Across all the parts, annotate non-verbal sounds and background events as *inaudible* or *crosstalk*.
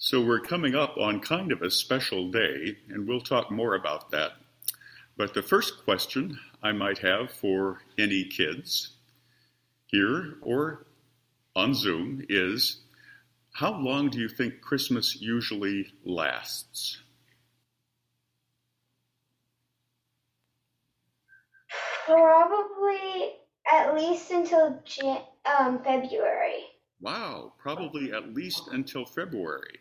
So we're coming up on kind of a special day, and we'll talk more about that. But the first question I might have for any kids here or on Zoom is how long do you think Christmas usually lasts? Probably at least until Jan- um, February. Wow, probably at least until February.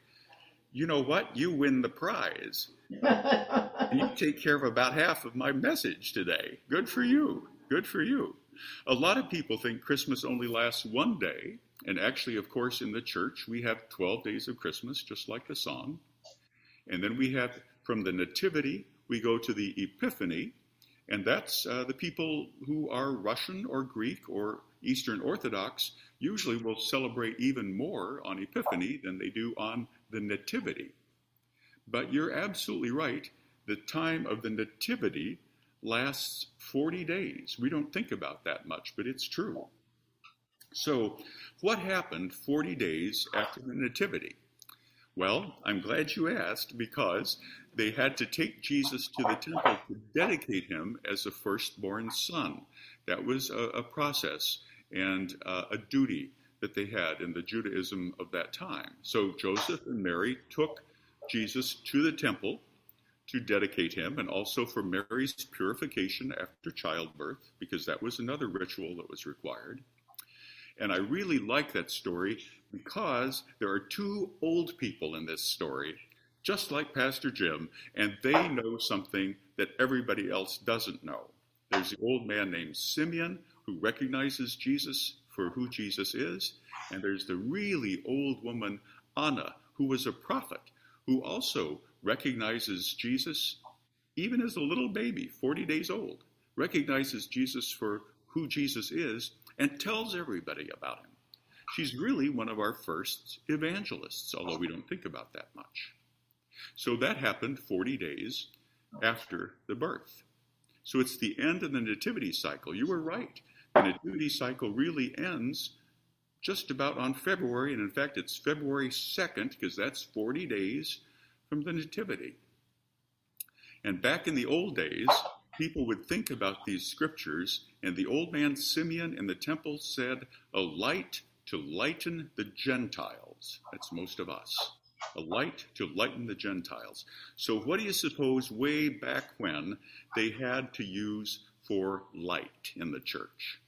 You know what? You win the prize. *laughs* you take care of about half of my message today. Good for you. Good for you. A lot of people think Christmas only lasts one day. And actually, of course, in the church, we have 12 days of Christmas, just like the song. And then we have from the Nativity, we go to the Epiphany. And that's uh, the people who are Russian or Greek or Eastern Orthodox usually will celebrate even more on Epiphany than they do on the Nativity. But you're absolutely right. The time of the Nativity lasts 40 days. We don't think about that much, but it's true. So, what happened 40 days after the Nativity? Well, I'm glad you asked because they had to take Jesus to the temple to dedicate him as a firstborn son. That was a, a process and uh, a duty that they had in the Judaism of that time. So Joseph and Mary took Jesus to the temple to dedicate him and also for Mary's purification after childbirth, because that was another ritual that was required. And I really like that story because there are two old people in this story, just like Pastor Jim, and they know something that everybody else doesn't know. There's the old man named Simeon who recognizes Jesus for who Jesus is, and there's the really old woman, Anna, who was a prophet, who also recognizes Jesus, even as a little baby, 40 days old, recognizes Jesus for who Jesus is, and tells everybody about him. She's really one of our first evangelists, although we don't think about that much. So that happened 40 days after the birth. So it's the end of the nativity cycle. You were right. The duty cycle really ends just about on February, and in fact, it's February 2nd, because that's 40 days from the nativity. And back in the old days, people would think about these scriptures, and the old man Simeon in the temple said, A light to lighten the Gentiles. That's most of us. A light to lighten the Gentiles. So, what do you suppose way back when they had to use for light in the church?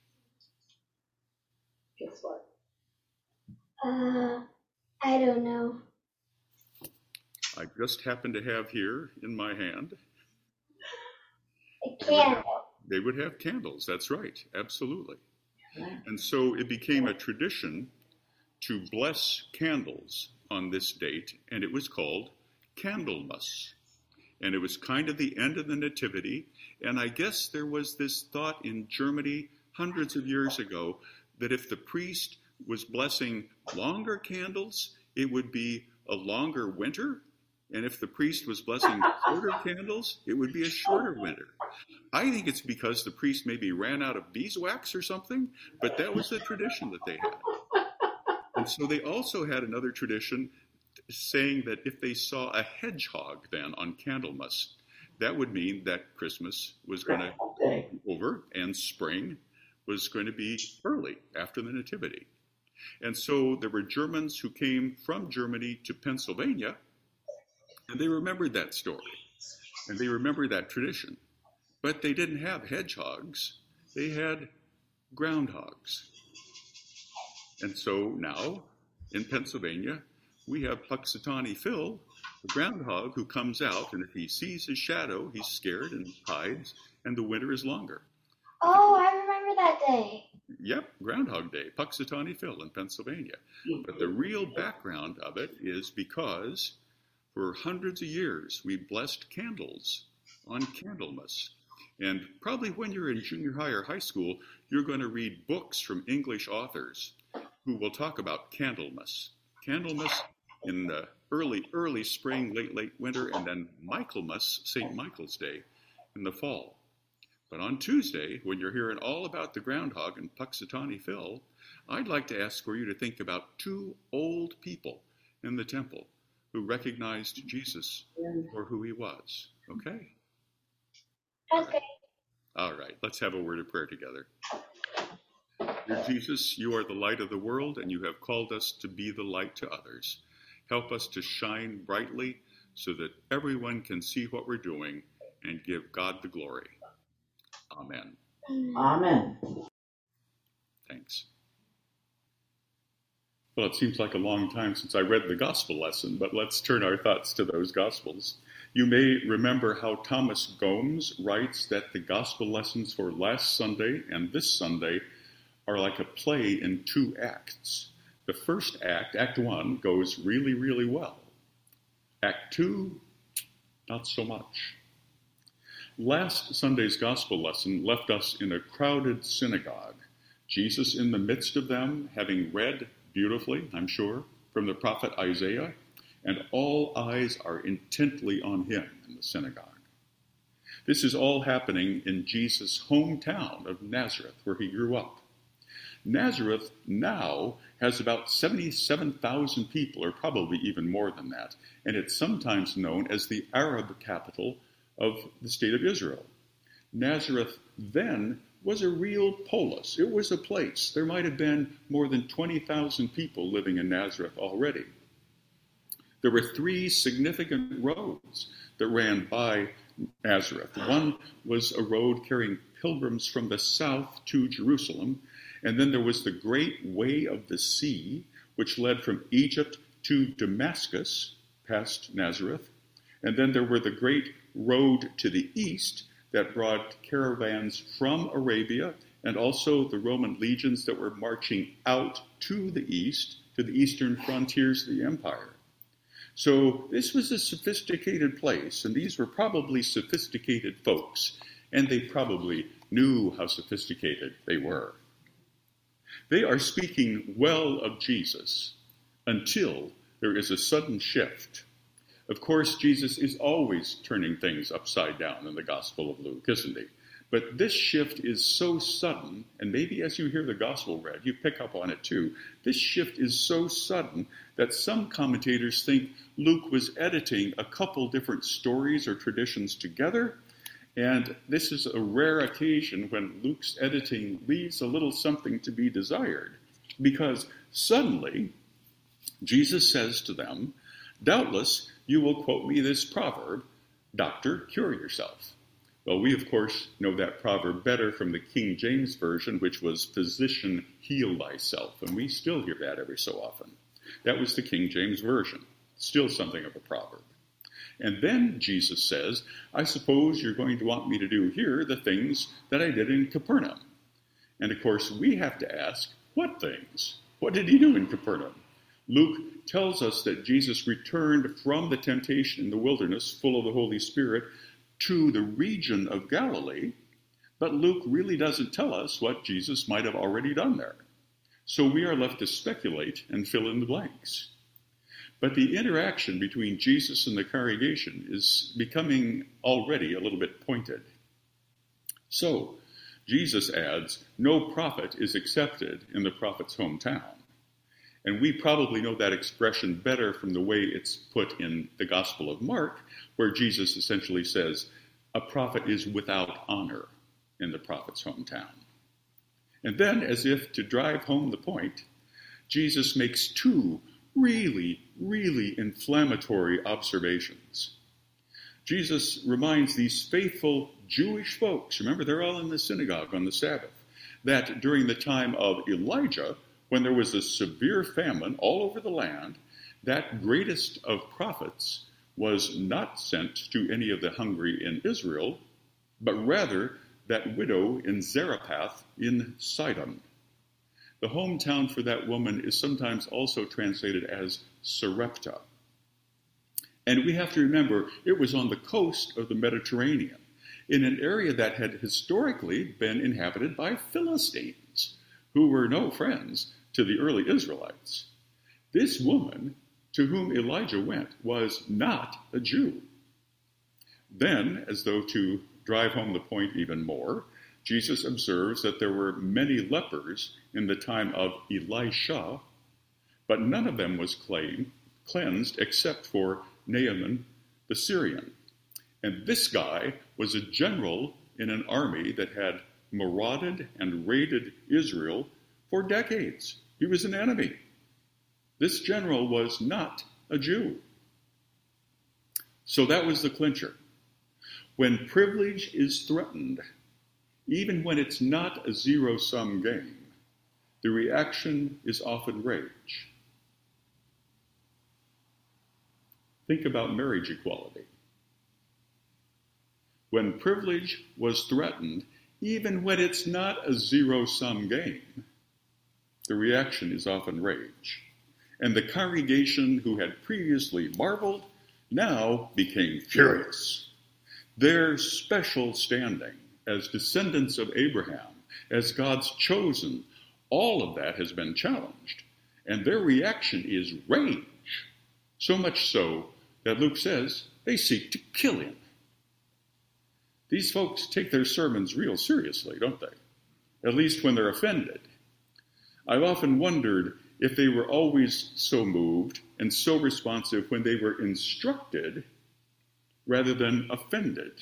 Guess what? Uh, I don't know. I just happen to have here in my hand. A candle. They would have candles, that's right, absolutely. And so it became a tradition to bless candles on this date, and it was called Candlemas. And it was kind of the end of the Nativity. And I guess there was this thought in Germany hundreds of years ago that if the priest was blessing longer candles, it would be a longer winter. And if the priest was blessing *laughs* shorter candles, it would be a shorter winter. I think it's because the priest maybe ran out of beeswax or something, but that was the tradition that they had. And so they also had another tradition saying that if they saw a hedgehog then on Candlemas, that would mean that Christmas was going to be over and spring was going to be early after the Nativity. And so there were Germans who came from Germany to Pennsylvania, and they remembered that story, and they remembered that tradition. But they didn't have hedgehogs, they had groundhogs. And so now in Pennsylvania, we have Punxsutawney Phil, the groundhog who comes out, and if he sees his shadow, he's scared and hides, and the winter is longer. Oh, that day. Yep, Groundhog Day, Punxsutawney Phil in Pennsylvania. But the real background of it is because for hundreds of years we blessed candles on Candlemas. And probably when you're in junior high or high school, you're going to read books from English authors who will talk about Candlemas. Candlemas in the early, early spring, late, late winter, and then Michaelmas, St. Michael's Day, in the fall. But on Tuesday, when you're hearing all about the groundhog and Punxsutawney Phil, I'd like to ask for you to think about two old people in the temple who recognized Jesus for who he was. Okay? Okay. All right, let's have a word of prayer together. Dear Jesus, you are the light of the world, and you have called us to be the light to others. Help us to shine brightly so that everyone can see what we're doing and give God the glory. Amen. Amen. Thanks. Well, it seems like a long time since I read the gospel lesson, but let's turn our thoughts to those gospels. You may remember how Thomas Gomes writes that the gospel lessons for last Sunday and this Sunday are like a play in two acts. The first act, Act 1, goes really, really well. Act 2, not so much. Last Sunday's gospel lesson left us in a crowded synagogue, Jesus in the midst of them, having read beautifully, I'm sure, from the prophet Isaiah, and all eyes are intently on him in the synagogue. This is all happening in Jesus' hometown of Nazareth, where he grew up. Nazareth now has about 77,000 people, or probably even more than that, and it's sometimes known as the Arab capital of the state of Israel. Nazareth then was a real polis. It was a place. There might have been more than 20,000 people living in Nazareth already. There were three significant roads that ran by Nazareth. One was a road carrying pilgrims from the south to Jerusalem, and then there was the Great Way of the Sea, which led from Egypt to Damascus, past Nazareth. And then there were the Great Road to the east that brought caravans from Arabia and also the Roman legions that were marching out to the east, to the eastern frontiers of the empire. So this was a sophisticated place, and these were probably sophisticated folks, and they probably knew how sophisticated they were. They are speaking well of Jesus until there is a sudden shift. Of course, Jesus is always turning things upside down in the Gospel of Luke, isn't he? But this shift is so sudden, and maybe as you hear the Gospel read, you pick up on it too. This shift is so sudden that some commentators think Luke was editing a couple different stories or traditions together and this is a rare occasion when Luke's editing leaves a little something to be desired, because suddenly Jesus says to them, Doubtless you will quote me this proverb, Doctor, cure yourself. Well, we of course know that proverb better from the King James Version, which was Physician, heal thyself, and we still hear that every so often. That was the King James Version, still something of a proverb. And then Jesus says, I suppose you're going to want me to do here the things that I did in Capernaum. And of course, we have to ask, what things? What did he do in Capernaum? Luke tells us that Jesus returned from the temptation in the wilderness, full of the Holy Spirit, to the region of Galilee, but Luke really doesn't tell us what Jesus might have already done there. So we are left to speculate and fill in the blanks. But the interaction between Jesus and the congregation is becoming already a little bit pointed. So, Jesus adds, No prophet is accepted in the prophet's hometown. And we probably know that expression better from the way it's put in the Gospel of Mark, where Jesus essentially says, A prophet is without honor in the prophet's hometown. And then, as if to drive home the point, Jesus makes two really, really inflammatory observations. Jesus reminds these faithful Jewish folks, remember they're all in the synagogue on the Sabbath, that during the time of Elijah, when there was a severe famine all over the land, that greatest of prophets was not sent to any of the hungry in Israel, but rather that widow in Zarephath in Sidon. The hometown for that woman is sometimes also translated as Sarepta. And we have to remember it was on the coast of the Mediterranean, in an area that had historically been inhabited by Philistines, who were no friends to the early Israelites. This woman to whom Elijah went was not a Jew. Then, as though to drive home the point even more, Jesus observes that there were many lepers in the time of Elisha, but none of them was claim, cleansed except for Naaman the Syrian. And this guy was a general in an army that had marauded and raided Israel for decades. He was an enemy. This general was not a Jew. So that was the clincher. When privilege is threatened, even when it's not a zero sum game, the reaction is often rage. Think about marriage equality. When privilege was threatened, even when it's not a zero sum game, the reaction is often rage. And the congregation who had previously marveled now became furious. Their special standing as descendants of Abraham, as God's chosen, all of that has been challenged. And their reaction is rage. So much so that Luke says they seek to kill him. These folks take their sermons real seriously, don't they? At least when they're offended. I've often wondered if they were always so moved and so responsive when they were instructed rather than offended.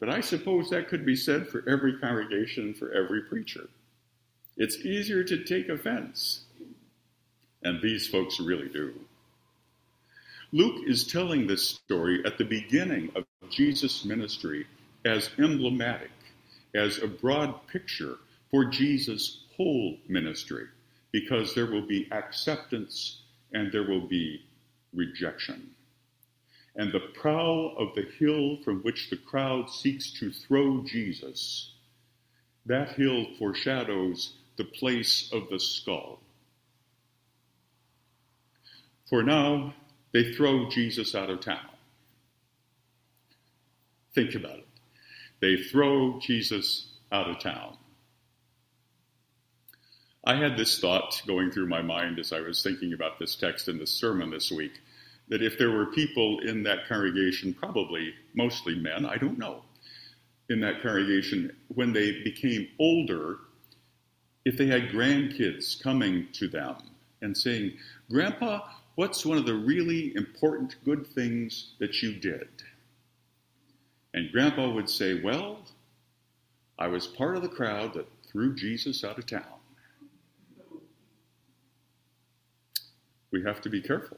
But I suppose that could be said for every congregation, for every preacher. It's easier to take offense, and these folks really do. Luke is telling this story at the beginning of Jesus' ministry as emblematic, as a broad picture for Jesus' whole ministry, because there will be acceptance and there will be rejection. And the prow of the hill from which the crowd seeks to throw Jesus, that hill foreshadows the place of the skull. For now, they throw Jesus out of town. Think about it. They throw Jesus out of town. I had this thought going through my mind as I was thinking about this text in the sermon this week that if there were people in that congregation, probably mostly men, I don't know, in that congregation, when they became older, if they had grandkids coming to them and saying, Grandpa, what's one of the really important good things that you did? And Grandpa would say, Well, I was part of the crowd that threw Jesus out of town. We have to be careful.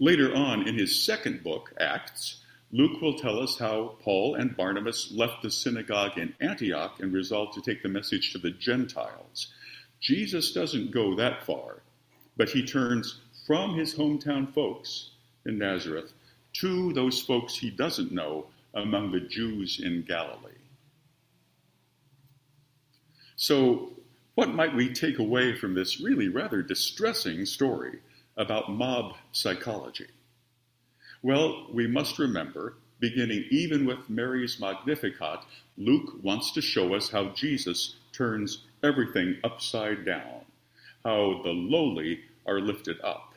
Later on in his second book, Acts, Luke will tell us how Paul and Barnabas left the synagogue in Antioch and resolved to take the message to the Gentiles. Jesus doesn't go that far, but he turns from his hometown folks in Nazareth to those folks he doesn't know among the Jews in Galilee. So, what might we take away from this really rather distressing story about mob psychology? Well, we must remember, beginning even with Mary's Magnificat, Luke wants to show us how Jesus turns everything upside down, how the lowly are lifted up.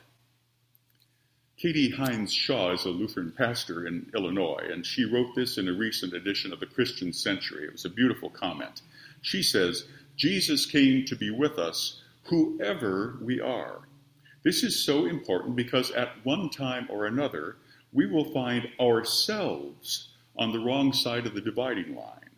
Katie Hines Shaw is a Lutheran pastor in Illinois, and she wrote this in a recent edition of the Christian Century. It was a beautiful comment. She says, Jesus came to be with us, whoever we are. This is so important because at one time or another, we will find ourselves on the wrong side of the dividing line.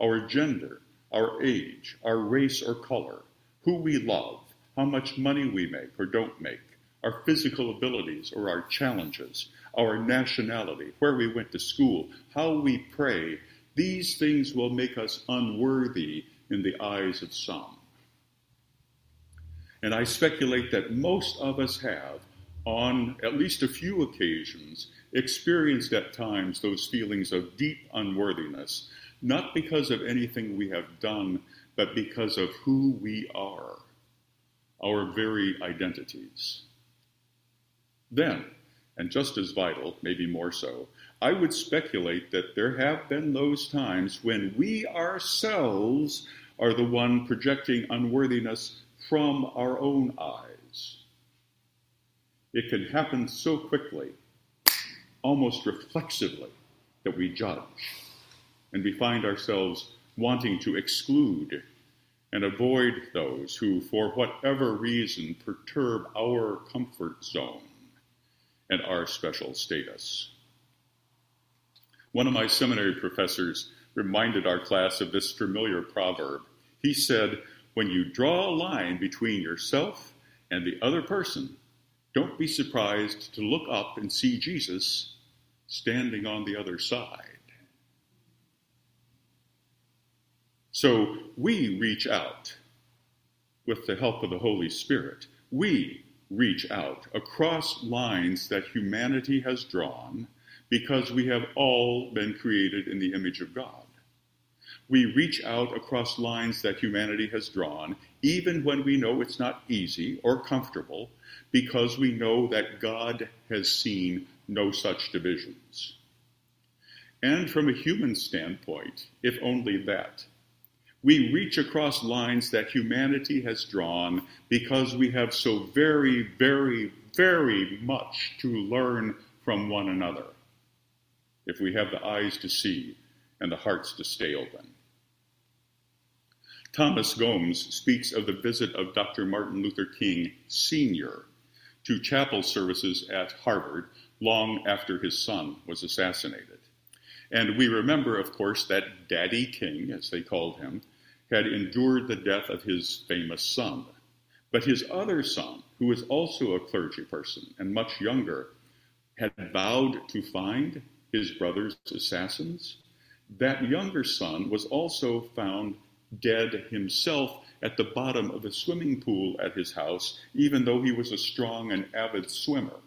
Our gender, our age, our race or color, who we love, how much money we make or don't make, our physical abilities or our challenges, our nationality, where we went to school, how we pray, these things will make us unworthy in the eyes of some. And I speculate that most of us have on at least a few occasions, experienced at times those feelings of deep unworthiness, not because of anything we have done, but because of who we are, our very identities. Then, and just as vital, maybe more so, I would speculate that there have been those times when we ourselves are the one projecting unworthiness from our own eyes. It can happen so quickly, almost reflexively, that we judge and we find ourselves wanting to exclude and avoid those who, for whatever reason, perturb our comfort zone and our special status. One of my seminary professors reminded our class of this familiar proverb. He said, When you draw a line between yourself and the other person, don't be surprised to look up and see Jesus standing on the other side. So we reach out with the help of the Holy Spirit. We reach out across lines that humanity has drawn because we have all been created in the image of God. We reach out across lines that humanity has drawn, even when we know it's not easy or comfortable, because we know that God has seen no such divisions. And from a human standpoint, if only that, we reach across lines that humanity has drawn because we have so very, very, very much to learn from one another if we have the eyes to see and the hearts to stay open. Thomas Gomes speaks of the visit of Dr. Martin Luther King Sr. to chapel services at Harvard long after his son was assassinated. And we remember, of course, that Daddy King, as they called him, had endured the death of his famous son. But his other son, who was also a clergy person and much younger, had vowed to find his brother's assassins. That younger son was also found dead himself at the bottom of a swimming pool at his house, even though he was a strong and avid swimmer.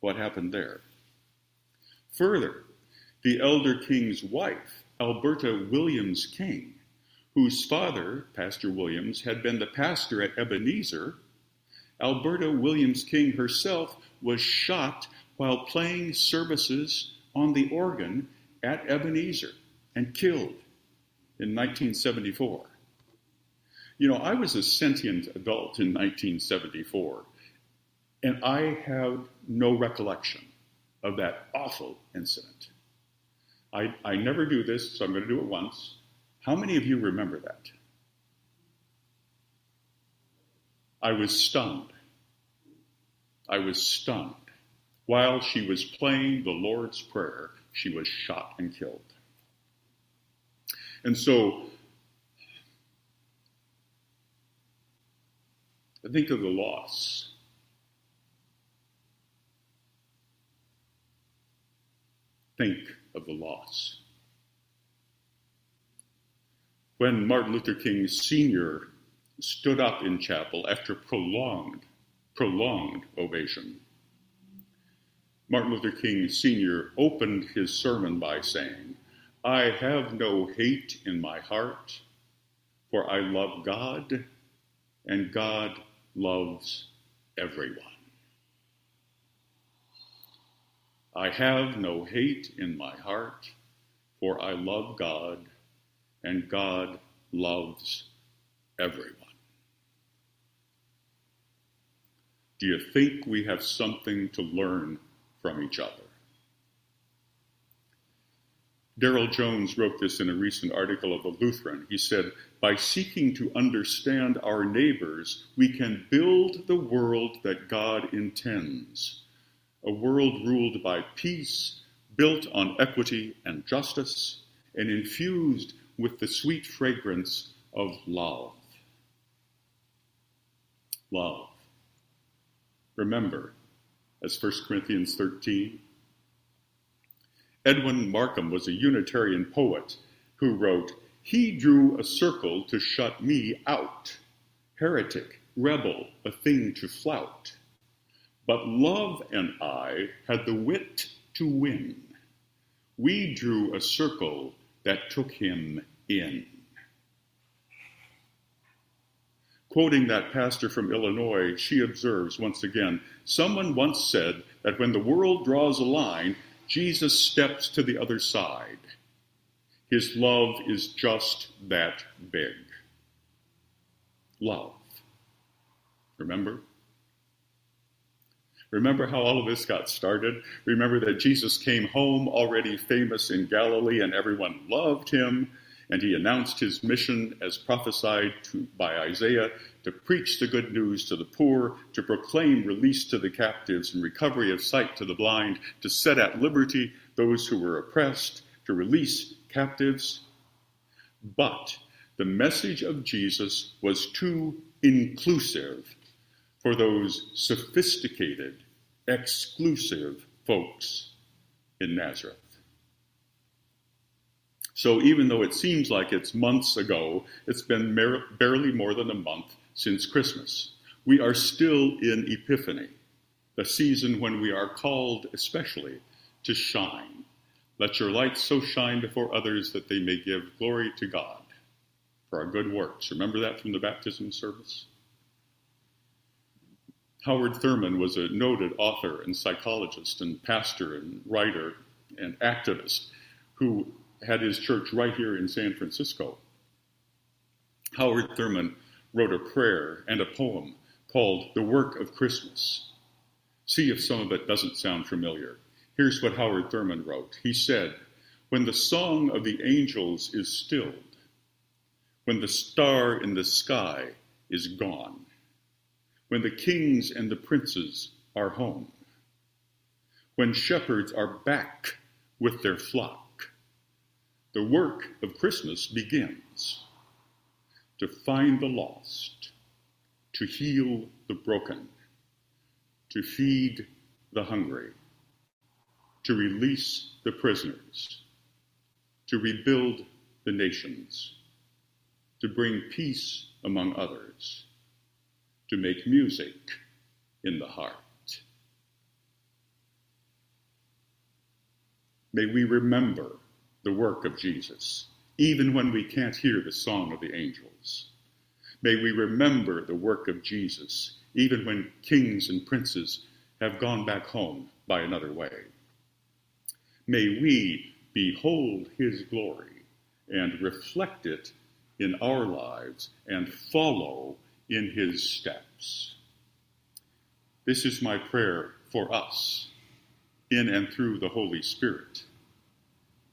What happened there? Further, the elder king's wife, Alberta Williams King, whose father, Pastor Williams, had been the pastor at Ebenezer, Alberta Williams King herself was shot while playing services on the organ at Ebenezer and killed in 1974. You know, I was a sentient adult in 1974, and I have no recollection of that awful incident. I, I never do this, so I'm going to do it once. How many of you remember that? I was stunned. I was stunned. While she was playing the Lord's Prayer, she was shot and killed. And so, I think of the loss. Think of the loss. When Martin Luther King Sr. stood up in chapel after prolonged, prolonged ovation, Martin Luther King Sr. opened his sermon by saying, I have no hate in my heart, for I love God, and God loves everyone. I have no hate in my heart, for I love God, and God loves everyone. Do you think we have something to learn from each other? Darrell Jones wrote this in a recent article of The Lutheran. He said, By seeking to understand our neighbors, we can build the world that God intends a world ruled by peace, built on equity and justice, and infused with the sweet fragrance of love. Love. Remember, as 1 Corinthians 13. Edwin Markham was a Unitarian poet who wrote, He drew a circle to shut me out, heretic, rebel, a thing to flout. But love and I had the wit to win. We drew a circle that took him in. Quoting that pastor from Illinois, she observes once again someone once said that when the world draws a line, Jesus steps to the other side. His love is just that big. Love. Remember? Remember how all of this got started? Remember that Jesus came home already famous in Galilee and everyone loved him. And he announced his mission as prophesied to, by Isaiah to preach the good news to the poor, to proclaim release to the captives and recovery of sight to the blind, to set at liberty those who were oppressed, to release captives. But the message of Jesus was too inclusive for those sophisticated, exclusive folks in Nazareth. So even though it seems like it's months ago, it's been mer- barely more than a month since Christmas. We are still in Epiphany, the season when we are called especially to shine. Let your light so shine before others that they may give glory to God for our good works. Remember that from the baptism service? Howard Thurman was a noted author and psychologist and pastor and writer and activist who had his church right here in San Francisco. Howard Thurman wrote a prayer and a poem called The Work of Christmas. See if some of it doesn't sound familiar. Here's what Howard Thurman wrote. He said, When the song of the angels is stilled, when the star in the sky is gone, when the kings and the princes are home, when shepherds are back with their flock, the work of Christmas begins to find the lost, to heal the broken, to feed the hungry, to release the prisoners, to rebuild the nations, to bring peace among others, to make music in the heart. May we remember the work of Jesus, even when we can't hear the song of the angels. May we remember the work of Jesus, even when kings and princes have gone back home by another way. May we behold his glory and reflect it in our lives and follow in his steps. This is my prayer for us in and through the Holy Spirit